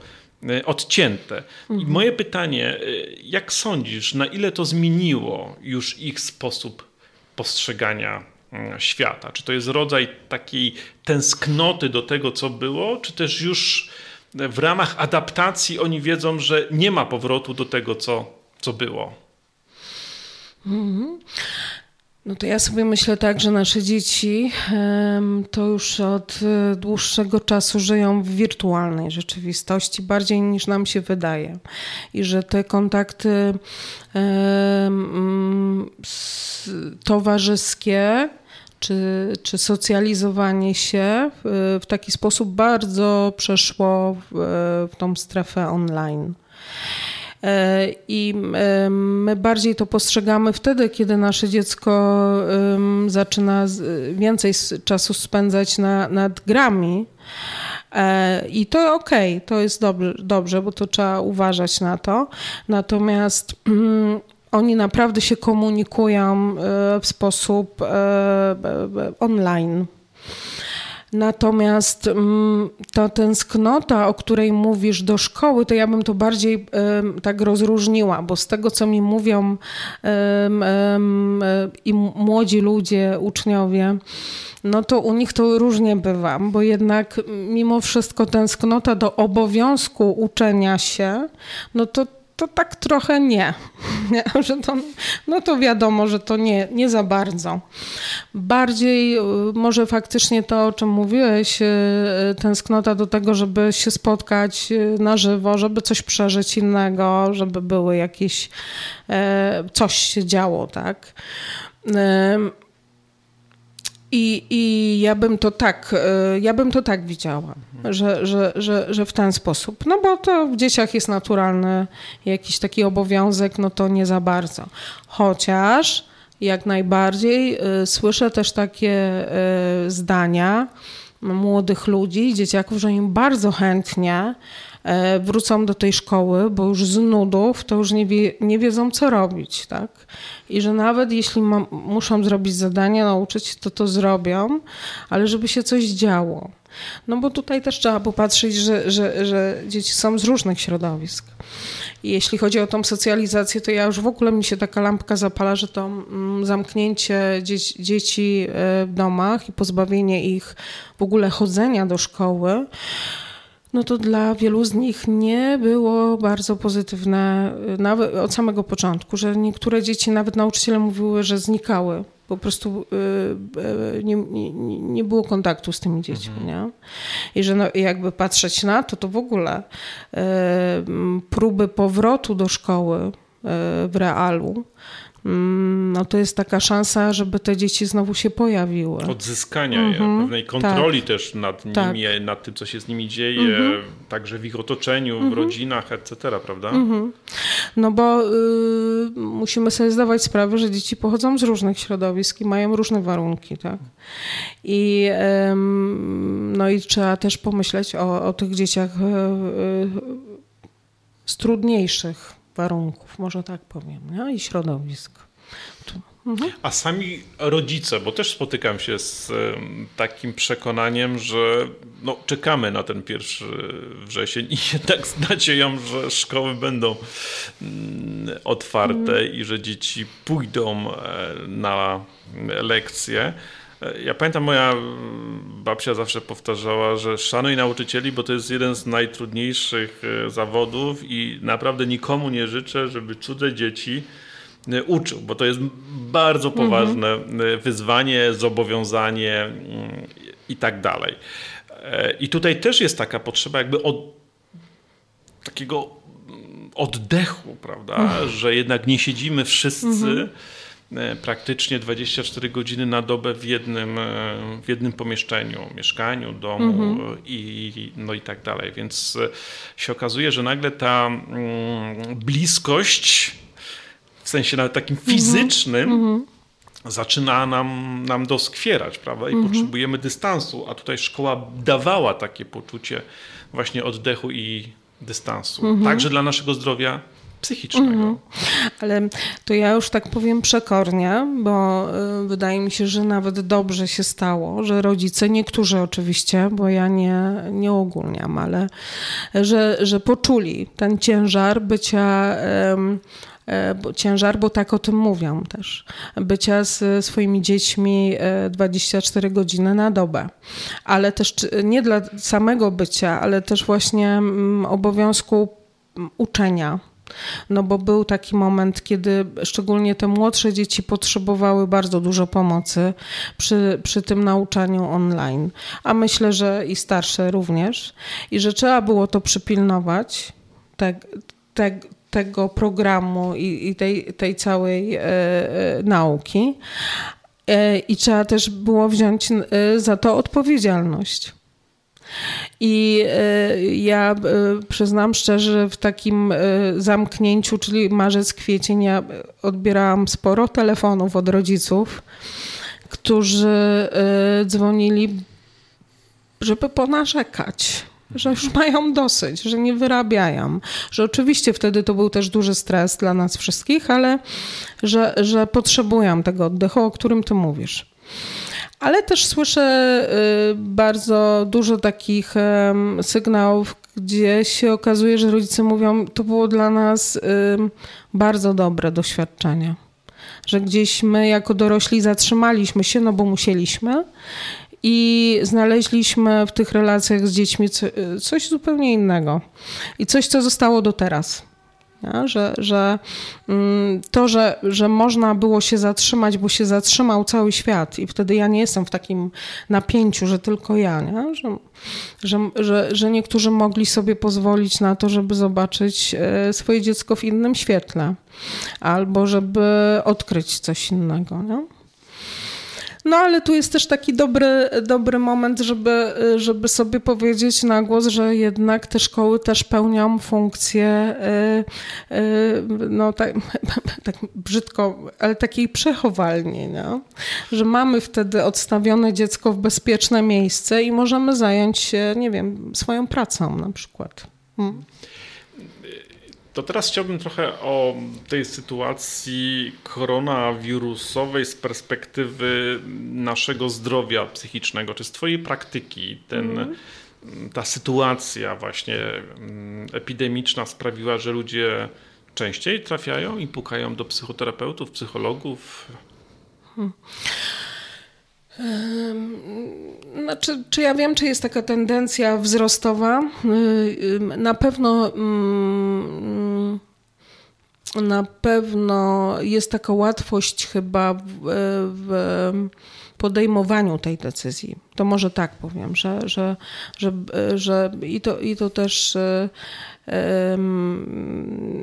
e, odcięte. Mhm. I moje pytanie, e, jak sądzisz, na ile to zmieniło już ich sposób postrzegania mm, świata? Czy to jest rodzaj takiej tęsknoty do tego, co było, czy też już w ramach adaptacji oni wiedzą, że nie ma powrotu do tego, co, co było. Mhm. No to ja sobie myślę tak, że nasze dzieci to już od e, dłuższego czasu żyją w wirtualnej rzeczywistości, bardziej niż nam się wydaje. I że te kontakty towarzyskie, czy, czy socjalizowanie się w, w taki sposób bardzo przeszło w, w tą strefę online. E, I my bardziej to postrzegamy wtedy, kiedy nasze dziecko zaczyna więcej czasu spędzać na, nad grami. E, I to okay, to jest dobrze, dobrze, bo to trzeba uważać na to. Natomiast oni naprawdę się komunikują e, w sposób e, online. Natomiast mm, ta tęsknota, o której mówisz do szkoły, to ja bym to bardziej tak rozróżniła, bo z tego, co mi mówią i młodzi ludzie, uczniowie, no to u nich to różnie bywa, bo jednak mimo wszystko tęsknota do obowiązku uczenia się, no to to tak trochę nie. że to, no to wiadomo, że to nie, nie za bardzo. Bardziej y, może faktycznie to, o czym mówiłeś, y, tęsknota do tego, żeby się spotkać y, na żywo, żeby coś przeżyć innego, żeby były jakieś, e, coś się działo, tak. I, I ja bym to tak, e, ja bym to tak widziała, że, że, że, że w ten sposób. No bo to w dzieciach jest naturalny jakiś taki obowiązek, no to nie za bardzo. Chociaż jak najbardziej e, słyszę też takie e, zdania młodych ludzi, dzieciaków, że im bardzo chętnie wrócą do tej szkoły, bo już z nudów to już nie, wie, nie wiedzą, co robić, tak? I że nawet jeśli ma, muszą zrobić zadania, nauczyć, to to zrobią, ale żeby się coś działo. No bo tutaj też trzeba popatrzeć, że, że, że dzieci są z różnych środowisk. I jeśli chodzi o tą socjalizację, to ja już w ogóle mi się taka lampka zapala, że to mm, zamknięcie dzieci, dzieci e, w domach i pozbawienie ich w ogóle chodzenia do szkoły, no to dla wielu z nich nie było bardzo pozytywne y, nawet od samego początku, że niektóre dzieci, nawet nauczyciele mówiły, że znikały. Po prostu y, y, nie, nie, nie było kontaktu z tymi dziećmi. Mhm. Nie? I że no, jakby patrzeć na to, to w ogóle próby powrotu do szkoły w realu, no to jest taka szansa, żeby te dzieci znowu się pojawiły. Odzyskania mhm, pewnej kontroli tak. też nad nimi, tak. nad tym, co się z nimi dzieje, mhm. także w ich otoczeniu, w mhm. rodzinach, etc., prawda? Mhm. No bo y, musimy sobie zdawać sprawę, że dzieci pochodzą z różnych środowisk i mają różne warunki, tak? I, y, no i trzeba też pomyśleć o, o tych dzieciach y z trudniejszych warunków, może tak powiem, nie? i środowisk. Mhm. A sami rodzice, bo też spotykam się z takim przekonaniem, że no, czekamy na ten pierwszy wrzesień i jednak z nadzieją, że szkoły będą mm, otwarte mhm. i że dzieci pójdą e, na lekcje. E, ja pamiętam, moja babcia zawsze powtarzała, że szanuj nauczycieli, bo to jest jeden z najtrudniejszych e, zawodów i naprawdę nikomu nie życzę, żeby cudze dzieci e, uczył, bo to jest bardzo mhm. poważne mhm. wyzwanie, zobowiązanie mm, i tak dalej. I tutaj też jest taka potrzeba jakby od takiego mm, oddechu, prawda, mhm. że jednak nie siedzimy wszyscy mhm praktycznie 24 godziny na dobę w jednym, e, w jednym pomieszczeniu, mieszkaniu, domu mhm. i, no i tak dalej. Więc e, się okazuje, że nagle ta mm, bliskość, w sensie nawet takim mhm. fizycznym, mhm. zaczyna nam, nam doskwierać, prawda? I mhm. potrzebujemy dystansu, a tutaj szkoła dawała takie poczucie właśnie oddechu i dystansu. Także dla naszego zdrowia psychicznego. Mhm. Ale to ja już tak powiem przekornie, bo y, wydaje mi się, że nawet dobrze się stało, że rodzice, niektórzy oczywiście, bo ja nie, nie ogólniam, ale że, że poczuli ten ciężar bycia e, ciężar, bo tak o tym mówią też, bycia z swoimi dziećmi 24 e, godziny na dobę, ale też nie dla samego bycia, ale też właśnie mm, obowiązku uczenia no bo był taki moment, kiedy szczególnie te młodsze dzieci potrzebowały bardzo dużo pomocy przy, przy tym nauczaniu online, a myślę, że i starsze również, i że trzeba było to przypilnować, tego programu i, i tej, tej całej e, e, nauki. E, I trzeba też było wziąć e, za to odpowiedzialność. I e, ja e, przyznam szczerze, w takim e, zamknięciu, czyli marzec, kwiecień, ja odbierałam sporo telefonów od rodziców, którzy dzwonili, żeby ponarzekać że już mają dosyć, że nie wyrabiają. Że oczywiście wtedy to był też duży stres dla nas wszystkich, ale że, że potrzebują tego oddechu, o którym ty mówisz. Ale też słyszę y, bardzo dużo takich sygnałów, gdzie się okazuje, że rodzice mówią, to było dla nas bardzo dobre doświadczenie. Że gdzieś my jako dorośli zatrzymaliśmy się, no bo musieliśmy i znaleźliśmy w tych relacjach z dziećmi coś zupełnie innego i coś, co zostało do teraz. Że, że mm, to, że, że można było się zatrzymać, bo się zatrzymał cały świat i wtedy ja nie jestem w takim napięciu, że tylko ja, nie? Że, że, że, że niektórzy mogli sobie pozwolić na to, żeby zobaczyć e, swoje dziecko w innym świetle albo żeby odkryć coś innego. Nie? No ale tu jest też taki dobry, dobry moment, żeby, żeby sobie powiedzieć na głos, że jednak te szkoły też pełnią funkcję, y, y, no tak, tak brzydko, ale takiej przechowalni, no? że mamy wtedy odstawione dziecko w bezpieczne miejsce i możemy zająć się, nie wiem, swoją pracą na przykład. Hmm. To teraz chciałbym trochę o tej sytuacji koronawirusowej z perspektywy naszego zdrowia psychicznego, czy z Twojej praktyki ten, mm. ta sytuacja właśnie mm, epidemiczna sprawiła, że ludzie częściej trafiają i pukają do psychoterapeutów, psychologów? Hmm. Znaczy, czy ja wiem, czy jest taka tendencja wzrostowa? Na pewno na pewno jest taka łatwość chyba w, w podejmowaniu tej decyzji. To może tak powiem, że, że, że, że i, to, i to też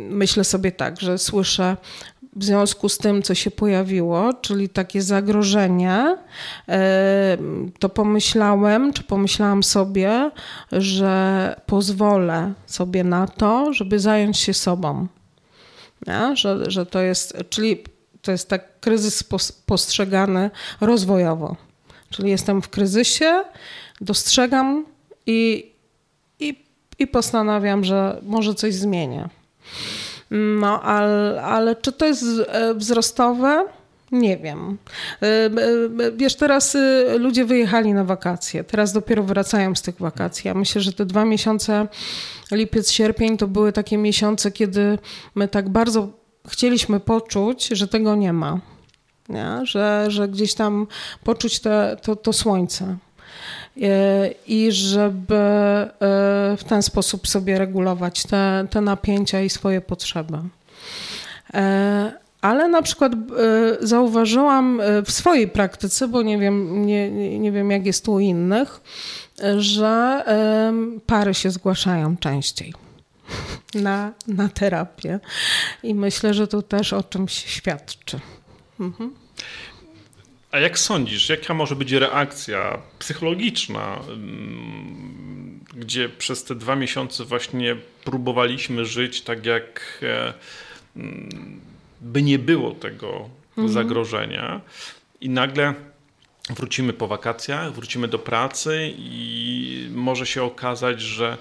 myślę sobie tak, że słyszę w związku z tym, co się pojawiło, czyli takie zagrożenie, to pomyślałem, czy pomyślałam sobie, że pozwolę sobie na to, żeby zająć się sobą. Że, że to jest, czyli to jest tak kryzys postrzegany rozwojowo. Czyli jestem w kryzysie, dostrzegam i, i, i postanawiam, że może coś zmienię. No, ale, ale czy to jest e, wzrostowe? Nie wiem. E, e, wiesz, teraz ludzie wyjechali na wakacje, teraz dopiero wracają z tych wakacji. Ja myślę, że te dwa miesiące, lipiec, sierpień, to były takie miesiące, kiedy my tak bardzo chcieliśmy poczuć, że tego nie ma. Nie? Że, że gdzieś tam poczuć te, to, to słońce. E, i żeby e, w ten sposób sobie regulować te, te napięcia i swoje potrzeby. E, ale na przykład zauważyłam w swojej praktyce, bo nie wiem, nie, nie wiem jak jest u innych, że pary się zgłaszają częściej na, na terapię. I myślę, że to też o czymś świadczy. Mhm. A jak sądzisz, jaka może być reakcja psychologiczna, mm, gdzie przez te dwa miesiące właśnie próbowaliśmy żyć tak, jak e, mm, by nie było tego mhm. zagrożenia, i nagle wrócimy po wakacjach, wrócimy do pracy, i może się okazać, że,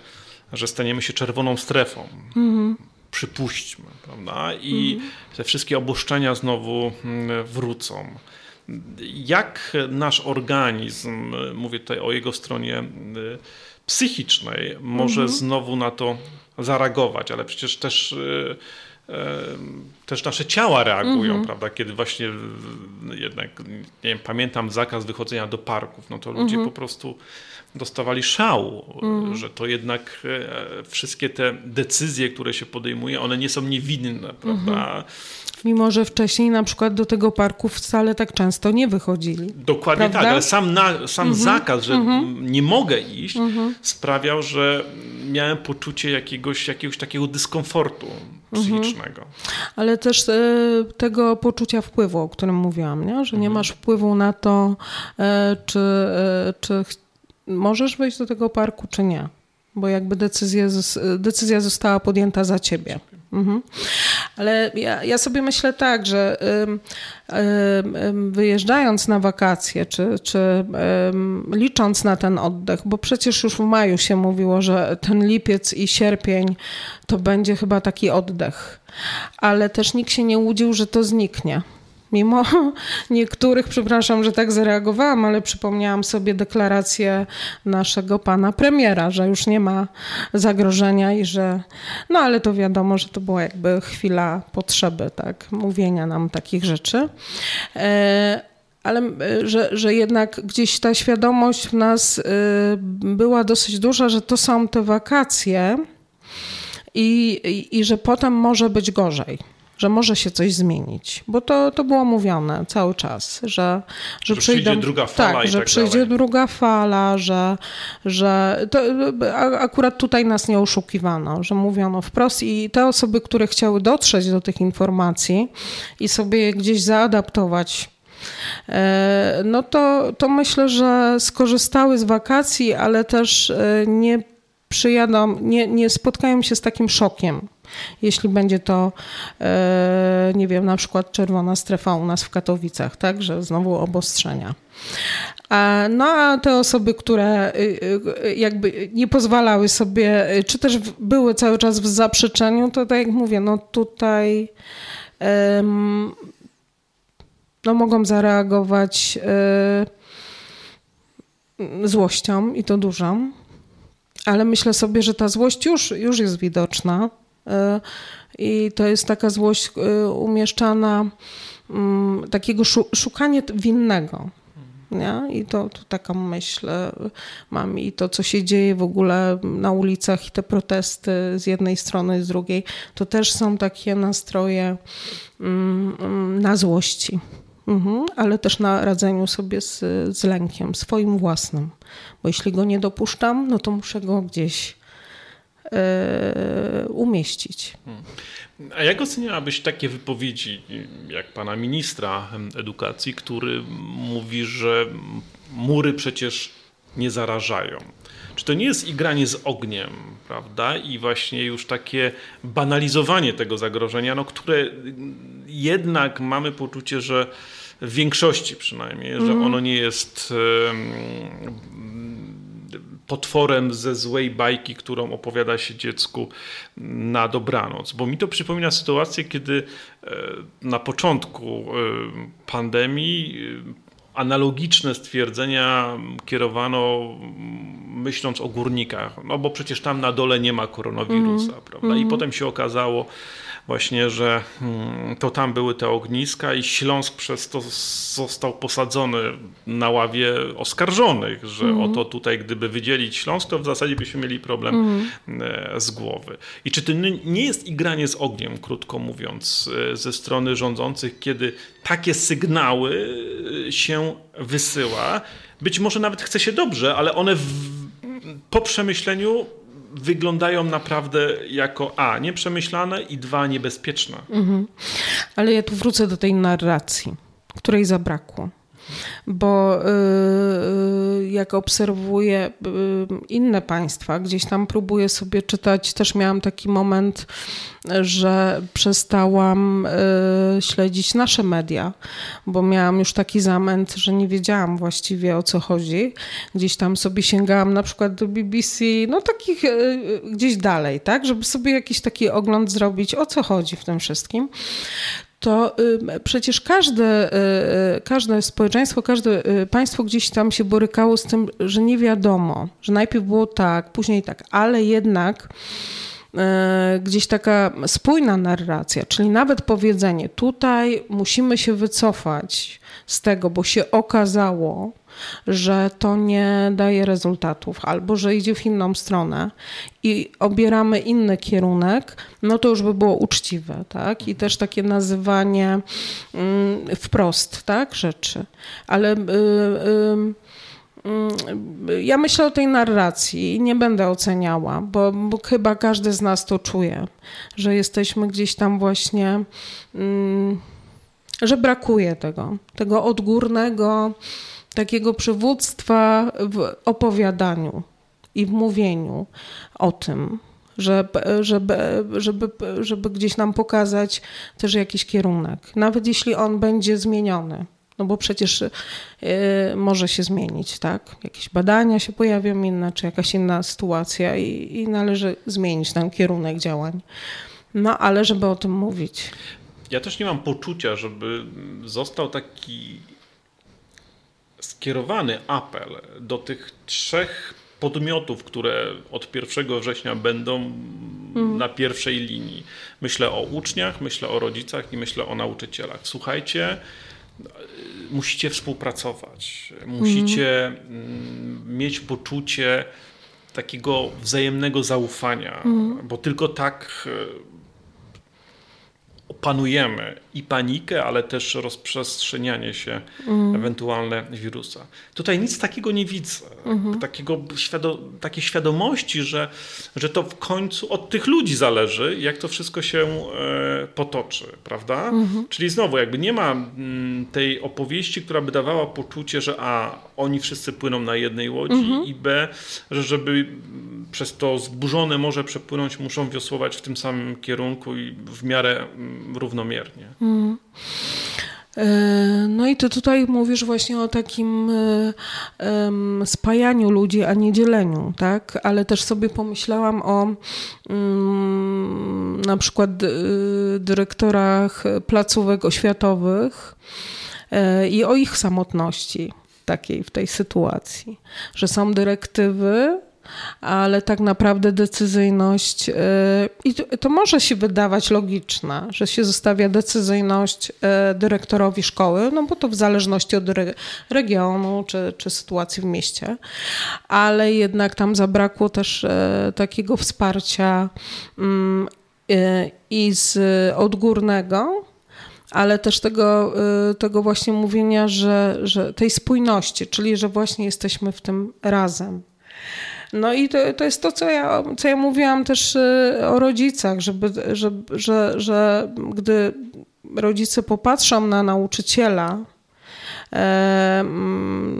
że staniemy się czerwoną strefą. Mhm przypuśćmy, prawda? I mhm. te wszystkie obuszczenia znowu mm, wrócą jak nasz organizm, mówię tutaj o jego stronie y, psychicznej, może mhm. znowu na to zareagować, ale przecież też y, y, też nasze ciała reagują, mhm. prawda? Kiedy właśnie jednak, nie wiem, pamiętam zakaz wychodzenia do parków, no to ludzie mhm. po prostu dostawali szału, mhm. że to jednak wszystkie te decyzje, które się podejmuje, one nie są niewinne, prawda? Mhm. Mimo, że wcześniej na przykład do tego parku wcale tak często nie wychodzili. Dokładnie tak, prawda? tak, ale sam, na, sam mhm. zakaz, że mhm. nie mogę iść, mhm. sprawiał, że miałem poczucie jakiegoś, jakiegoś takiego dyskomfortu psychicznego. Ale też e, tego poczucia wpływu, o którym mówiłam, nie? że nie masz wpływu na to, e, czy, e, czy możesz wejść do tego parku, czy nie. Bo jakby decyzja, decyzja została podjęta za ciebie. Mhm. Ale ja, ja, sobie myślę tak, że wyjeżdżając na wakacje, czy, czy licząc na ten oddech, bo przecież już w maju się mówiło, że ten lipiec i sierpień to będzie chyba taki oddech, ale też nikt się nie łudził, że to zniknie. Mimo niektórych, przepraszam, że tak zareagowałam, ale przypomniałam sobie deklarację naszego pana premiera, że już nie ma zagrożenia i że, no ale to wiadomo, że to była jakby chwila potrzeby, tak, mówienia nam takich rzeczy. E, ale że, że jednak gdzieś ta świadomość w nas y, była dosyć duża, że to są te wakacje i, i, i że potem może być gorzej że może się coś zmienić, bo to, to było mówione cały czas, że, że, że przyjdą, przyjdzie druga fala tak, że tak przyjdzie dalej. druga fala, że, że to, akurat tutaj nas nie oszukiwano, że mówiono wprost i te osoby, które chciały dotrzeć do tych informacji i sobie je gdzieś zaadaptować e, no to, to myślę, że skorzystały z wakacji, ale też e, nie przyjadą, nie, nie spotkają się z takim szokiem jeśli będzie to, e, nie wiem, na przykład czerwona strefa u nas w Katowicach, tak, że znowu obostrzenia. No a te osoby, które y, y, jakby nie pozwalały sobie, czy też były cały czas w zaprzeczeniu, to tak jak mówię, no tutaj no mogą zareagować złością i to dużą, ale myślę sobie, że ta złość już, już jest widoczna I to jest taka złość e, umieszczana, mm, takiego szukanie winnego. Nie? I to, to myśl e, mam i to, co się dzieje w ogóle na ulicach i te protesty z jednej strony, z drugiej, to też są takie nastroje mm, mm, na złości. Mhm, ale też na radzeniu sobie z, z lękiem, swoim własnym. Bo jeśli go nie dopuszczam, no to muszę go gdzieś umieścić. Hmm. A jak oceniałabyś takie wypowiedzi jak pana ministra edukacji, który mówi, że mury przecież nie zarażają? Czy to nie jest igranie z ogniem, prawda? I właśnie już takie banalizowanie tego zagrożenia, no, które jednak mamy poczucie, że w większości przynajmniej, mm. że mhm. ono nie jest potworem ze złej bajki, którą opowiada się dziecku na dobranoc. Bo mi to przypomina sytuację, kiedy e, na początku e, pandemii analogiczne stwierdzenia kierowano myśląc o górnikach, no bo przecież tam na dole nie ma koronawirusa, mm. prawda? I mm. potem się okazało, właśnie, że mm, to tam były te ogniska i Śląsk przez to został posadzony na ławie oskarżonych, że mm. oto tutaj gdyby wydzielić Śląsk, to w zasadzie byśmy mieli problem mm. z głowy. I czy to nie jest igranie z ogniem, krótko mówiąc, e, ze strony rządzących, kiedy takie sygnały e, się wysyła, być może nawet chce się dobrze, ale one w, po przemyśleniu wyglądają naprawdę jako A, nieprzemyślane i dwa, niebezpieczne. Mhm. Ale ja tu wrócę do tej narracji, której zabrakło bo y, y, jak obserwuję y, inne państwa, gdzieś tam próbuję sobie czytać, też miałam taki moment, że przestałam śledzić nasze media, bo miałam już taki zamęt, że nie wiedziałam właściwie o co chodzi. Gdzieś tam sobie sięgałam na przykład do BBC, no takich gdzieś dalej, tak, żeby sobie jakiś taki ogląd zrobić, o co chodzi w tym wszystkim to przecież każde, y, y, każde społeczeństwo, każde y, państwo gdzieś tam się borykało z tym, że nie wiadomo, że najpierw było tak, później tak, ale jednak gdzieś taka spójna narracja, czyli nawet powiedzenie, tutaj musimy się wycofać z tego, bo się okazało, że to nie daje rezultatów albo że idzie w inną stronę i obieramy inny kierunek, no to już by było uczciwe, tak? I też takie nazywanie mm, wprost, tak, rzeczy. Ale y, y, y, ja myślę o tej narracji i nie będę oceniała, bo, bo, chyba każdy z nas to czuje, że jesteśmy gdzieś tam właśnie, mm, że brakuje tego, tego odgórnego takiego przywództwa w opowiadaniu i w mówieniu o tym, żeby, żeby, żeby, żeby gdzieś nam pokazać też jakiś kierunek, nawet jeśli on będzie zmieniony. No bo przecież y, może się zmienić, tak? Jakieś badania się pojawią inne, czy jakaś inna sytuacja i, i należy zmienić ten kierunek działań. No ale żeby o tym mówić. Ja też nie mam poczucia, żeby został taki skierowany apel do tych trzech podmiotów, które od 1 września będą mm. na pierwszej linii. Myślę o uczniach, myślę o rodzicach i myślę o nauczycielach. Słuchajcie, musicie współpracować, musicie mm. mieć poczucie takiego wzajemnego zaufania, mm. bo tylko tak opanujemy i panikę, ale też rozprzestrzenianie się mm. ewentualne wirusa. Tutaj nic takiego nie widzę. Mm. Takiego świado takiej świadomości, że, że to w końcu od tych ludzi zależy, jak to wszystko się e, potoczy, prawda? Mm. Czyli znowu, jakby nie ma m, mm, tej opowieści, która by dawała poczucie, że a, oni wszyscy płyną na jednej łodzi mm. i b, że żeby przez to zburzone morze przepłynąć, muszą wiosłować w tym samym kierunku i w miarę mm, równomiernie. Mm. No i ty tutaj mówisz właśnie o takim um, spajaniu ludzi, a nie dzieleniu, tak? Ale też sobie pomyślałam o um, na przykład dyrektorach placówek oświatowych i o ich samotności takiej w tej sytuacji, że są dyrektywy, ale tak naprawdę decyzyjność, y, i to może się wydawać logiczne, że się zostawia decyzyjność y, dyrektorowi szkoły, no bo to w zależności od regionu czy, czy sytuacji w mieście, ale jednak tam zabrakło też y, takiego wsparcia mm, i z odgórnego, ale też tego, tego właśnie mówienia, że, że tej spójności, czyli że właśnie jesteśmy w tym razem. No i to, to jest to, co ja, co ja mówiłam też y, o rodzicach, żeby, żeby, że, że gdy rodzice popatrzą na nauczyciela,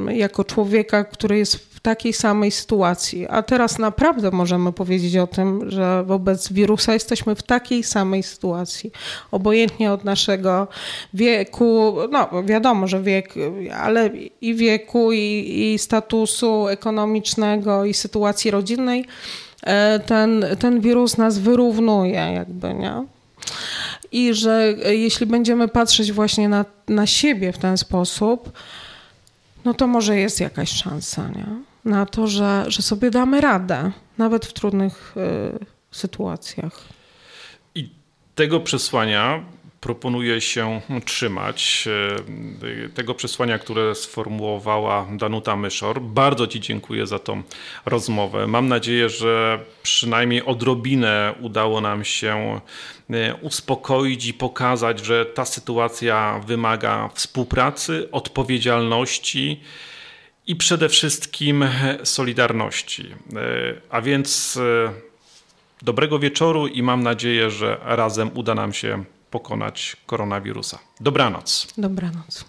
jako człowieka, który jest w takiej samej sytuacji. A teraz naprawdę możemy powiedzieć o tym, że wobec wirusa jesteśmy w takiej samej sytuacji. Obojętnie od naszego wieku, no wiadomo, że wiek, ale i wieku, i, i statusu ekonomicznego, i sytuacji rodzinnej, e, ten, ten wirus nas wyrównuje, jakby, nie? I że jeśli będziemy patrzeć właśnie na, na siebie w ten sposób, no to może jest jakaś szansa nie? na to, że, że sobie damy radę, nawet w trudnych y, sytuacjach. I tego przesłania proponuję się trzymać e, tego przesłania, które sformułowała Danuta Myszor. Bardzo Ci dziękuję za tą rozmowę. Mam nadzieję, że przynajmniej odrobinę udało nam się e, uspokoić i pokazać, że ta sytuacja wymaga współpracy, odpowiedzialności i przede wszystkim solidarności. E, a więc dobrego wieczoru i mam nadzieję, że razem uda nam się pokonać koronawirusa. Dobranoc. Dobranoc.